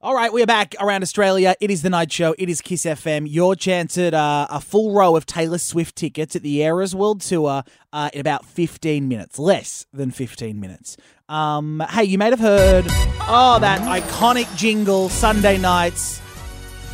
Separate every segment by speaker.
Speaker 1: All right, we're back around Australia. It is the night show. It is Kiss FM. Your chance at uh, a full row of Taylor Swift tickets at the Eras World Tour uh, in about 15 minutes, less than 15 minutes. Um, hey, you may have heard, oh, that iconic jingle Sunday nights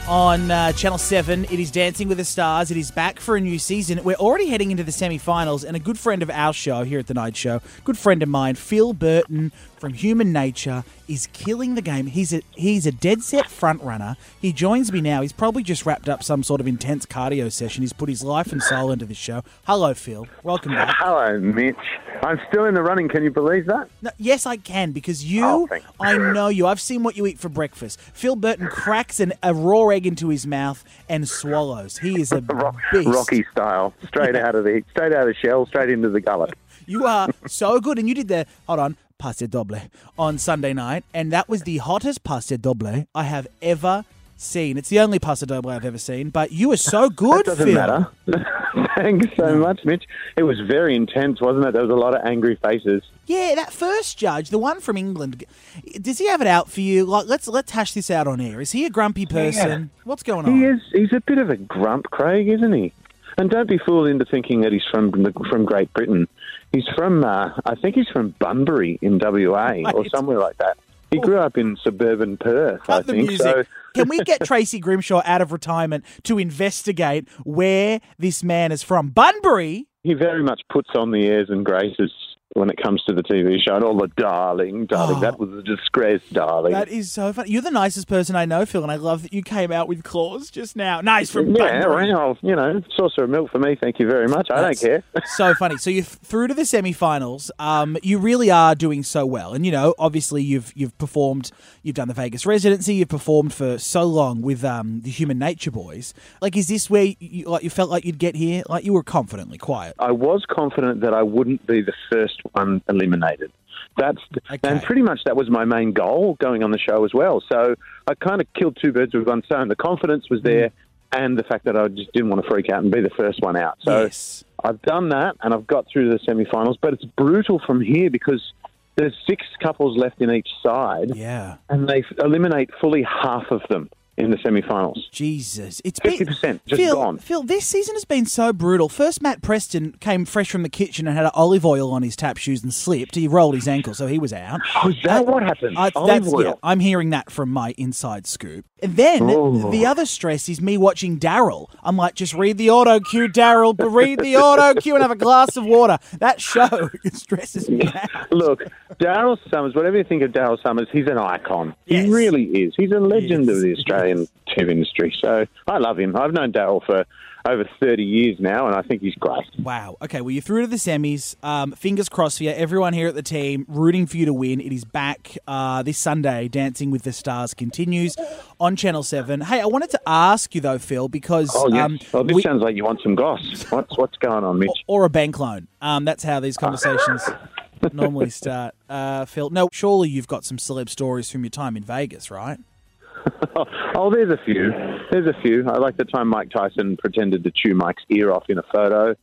Speaker 1: on uh, Channel 7. It is Dancing with the Stars. It is back for a new season. We're already heading into the semi finals, and a good friend of our show here at The Night Show, good friend of mine, Phil Burton from Human Nature, is killing the game. He's a, he's a dead set front runner. He joins me now. He's probably just wrapped up some sort of intense cardio session. He's put his life and soul into this show. Hello, Phil. Welcome back.
Speaker 2: Hello, Mitch. I'm still in the running. Can you believe that?
Speaker 1: No, yes, I can because you,
Speaker 2: Oh.
Speaker 1: I know you. I've seen what you eat for breakfast. Phil Burton cracks an, a raw egg into his mouth and swallows. He is a
Speaker 2: Rock,
Speaker 1: beast.
Speaker 2: Rocky style, straight out of the straight out of the shell, straight into the gullet.
Speaker 1: You are so good, and you did the hold on paso doble on Sunday night, and that was the hottest paso doble I have ever seen. It's the only paso doble I've ever seen, but you were so good,
Speaker 2: Doesn't
Speaker 1: Phil.
Speaker 2: matter. Thanks so much, Mitch. It was very intense, wasn't it? There was a lot of angry faces.
Speaker 1: Yeah, that first judge, the one from England, does he have it out for you? Like, let's let's hash this out on air. Is he a grumpy person? What's going on?
Speaker 2: He is. He's a bit of a grump, Craig, isn't he? And don't be fooled into thinking that he's from from Great Britain. He's from, uh, I think he's from Bunbury in WA or somewhere like that. He grew up in suburban Perth, I
Speaker 1: the
Speaker 2: think.
Speaker 1: music.
Speaker 2: So
Speaker 1: Can we get Tracy Grimshaw out of retirement to investigate where this man is from? Bunbury.
Speaker 2: he very much puts on the airs and graces when it comes to the TV show and all the darling, darling.
Speaker 1: Oh.
Speaker 2: That was a disgrace, darling.
Speaker 1: That is so funny. You're the nicest person I know, Phil, and I love that you came out with claws just now. Nice from
Speaker 2: yeah, well, you know, saucer of milk for me. Thank you very much. I
Speaker 1: That's
Speaker 2: don't care.
Speaker 1: so funny. So you're through to the semi-finals. Um, you really are doing so well, and you know, obviously, you've you've performed. You've done the Vegas residency. You've performed for so long with um, the Human Nature Boys. Like, is this where you like you felt like you'd get here? Like you were confidently quiet.
Speaker 2: I was confident that I wouldn't be the first one eliminated. That's
Speaker 1: Okay.
Speaker 2: and pretty much that was my main goal going on the show as well. So I kind of killed two birds with one stone. The confidence was there, mm. and the fact that I just didn't want to freak out and be the first one out. So
Speaker 1: yes.
Speaker 2: I've done that and I've got through the semi-finals, but it's brutal from here because there's six couples left in each side,
Speaker 1: Yeah.
Speaker 2: and they eliminate fully half of them in the semi-finals.
Speaker 1: Jesus, it's fifty
Speaker 2: percent just
Speaker 1: Phil,
Speaker 2: gone.
Speaker 1: Phil, this season has been so brutal. First, Matt Preston came fresh from the kitchen and had olive oil on his tap shoes and slipped. He rolled his ankle, so he was out.
Speaker 2: Oh, is that what happened?
Speaker 1: Uh,
Speaker 2: Olive oil.
Speaker 1: yeah, I'm hearing that from my inside scoop. And then
Speaker 2: Oh.
Speaker 1: the other stress is me watching Daryl. I'm like, just read the auto cue, Daryl. but Read the auto cue and have a glass of water. That show stresses me out.
Speaker 2: Look, Daryl Somers, whatever you think of Daryl Somers, he's an icon.
Speaker 1: Yes.
Speaker 2: He really is. He's a legend
Speaker 1: Yes.
Speaker 2: of the Australian TV industry. So I love him. I've known Daryl for over 30 years now, and I think he's great.
Speaker 1: Wow. Okay, well, you're through to the semis. Um, fingers crossed for you. Everyone here at the team rooting for you to win. It is back uh, this Sunday. Dancing with the Stars continues on Channel 7. Hey, I wanted to ask you, though, Phil, because.
Speaker 2: Oh, yes.
Speaker 1: um,
Speaker 2: well, this
Speaker 1: we-
Speaker 2: sounds like you want some goss. What's, what's going on, Mitch?
Speaker 1: or a bank loan. Um, that's how these conversations normally start. Uh, Phil, no, surely you've got some celeb stories from your time in Vegas, right?
Speaker 2: Oh, there's a few. There's a few. I like the time Mike Tyson pretended to chew Mike's ear off in a photo.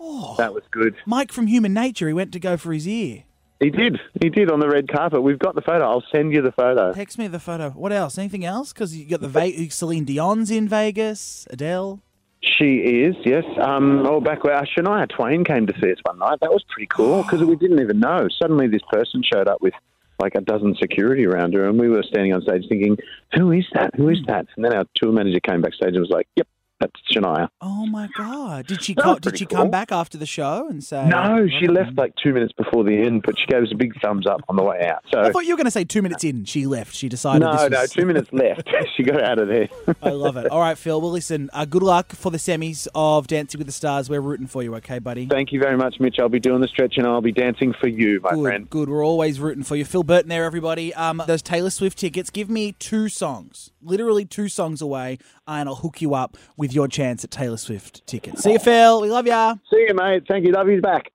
Speaker 1: Oh.
Speaker 2: That was good.
Speaker 1: Mike from Human Nature, he went to go for his ear.
Speaker 2: He did. He did on the red carpet. We've got the photo. I'll send you the photo.
Speaker 1: Text me the photo. What else? Anything else? Because you got the Ve- Celine Dion's in Vegas, Adele.
Speaker 2: She is, yes. Um, oh, back where uh, Shania Twain came to see us one night. That was pretty cool because we didn't even know. Suddenly, this person showed up with like a dozen security around her, and we were standing on stage thinking, "Who is that? Who is hmm. that?" And then our tour manager came backstage and was like, "Yep, that's Shania."
Speaker 1: Oh my God! Did she co- did she
Speaker 2: cool.
Speaker 1: come back after the show and say?
Speaker 2: No, she
Speaker 1: "Oh,
Speaker 2: left like two minutes before the end, but she gave us a big thumbs up on the way out. So I
Speaker 1: thought you were going to say two minutes in. She left. She decided.
Speaker 2: No, no, two minutes left. she got out of there.
Speaker 1: I love it. All right, Phil. Well, listen. Uh, good luck for the semis of Dancing with the Stars. We're rooting for you. Okay, buddy.
Speaker 2: Thank you very much, Mitch. I'll be doing the stretch and I'll be dancing for you, my
Speaker 1: Good,
Speaker 2: friend.
Speaker 1: good. We're always rooting for you. Phil Burton there, everybody. Um, those Taylor Swift tickets, give me two songs. Literally two songs away, and I'll hook you up with your chance at Taylor Swift tickets. See you, Phil. We love ya.
Speaker 2: See you, mate. Thank you. Love you back.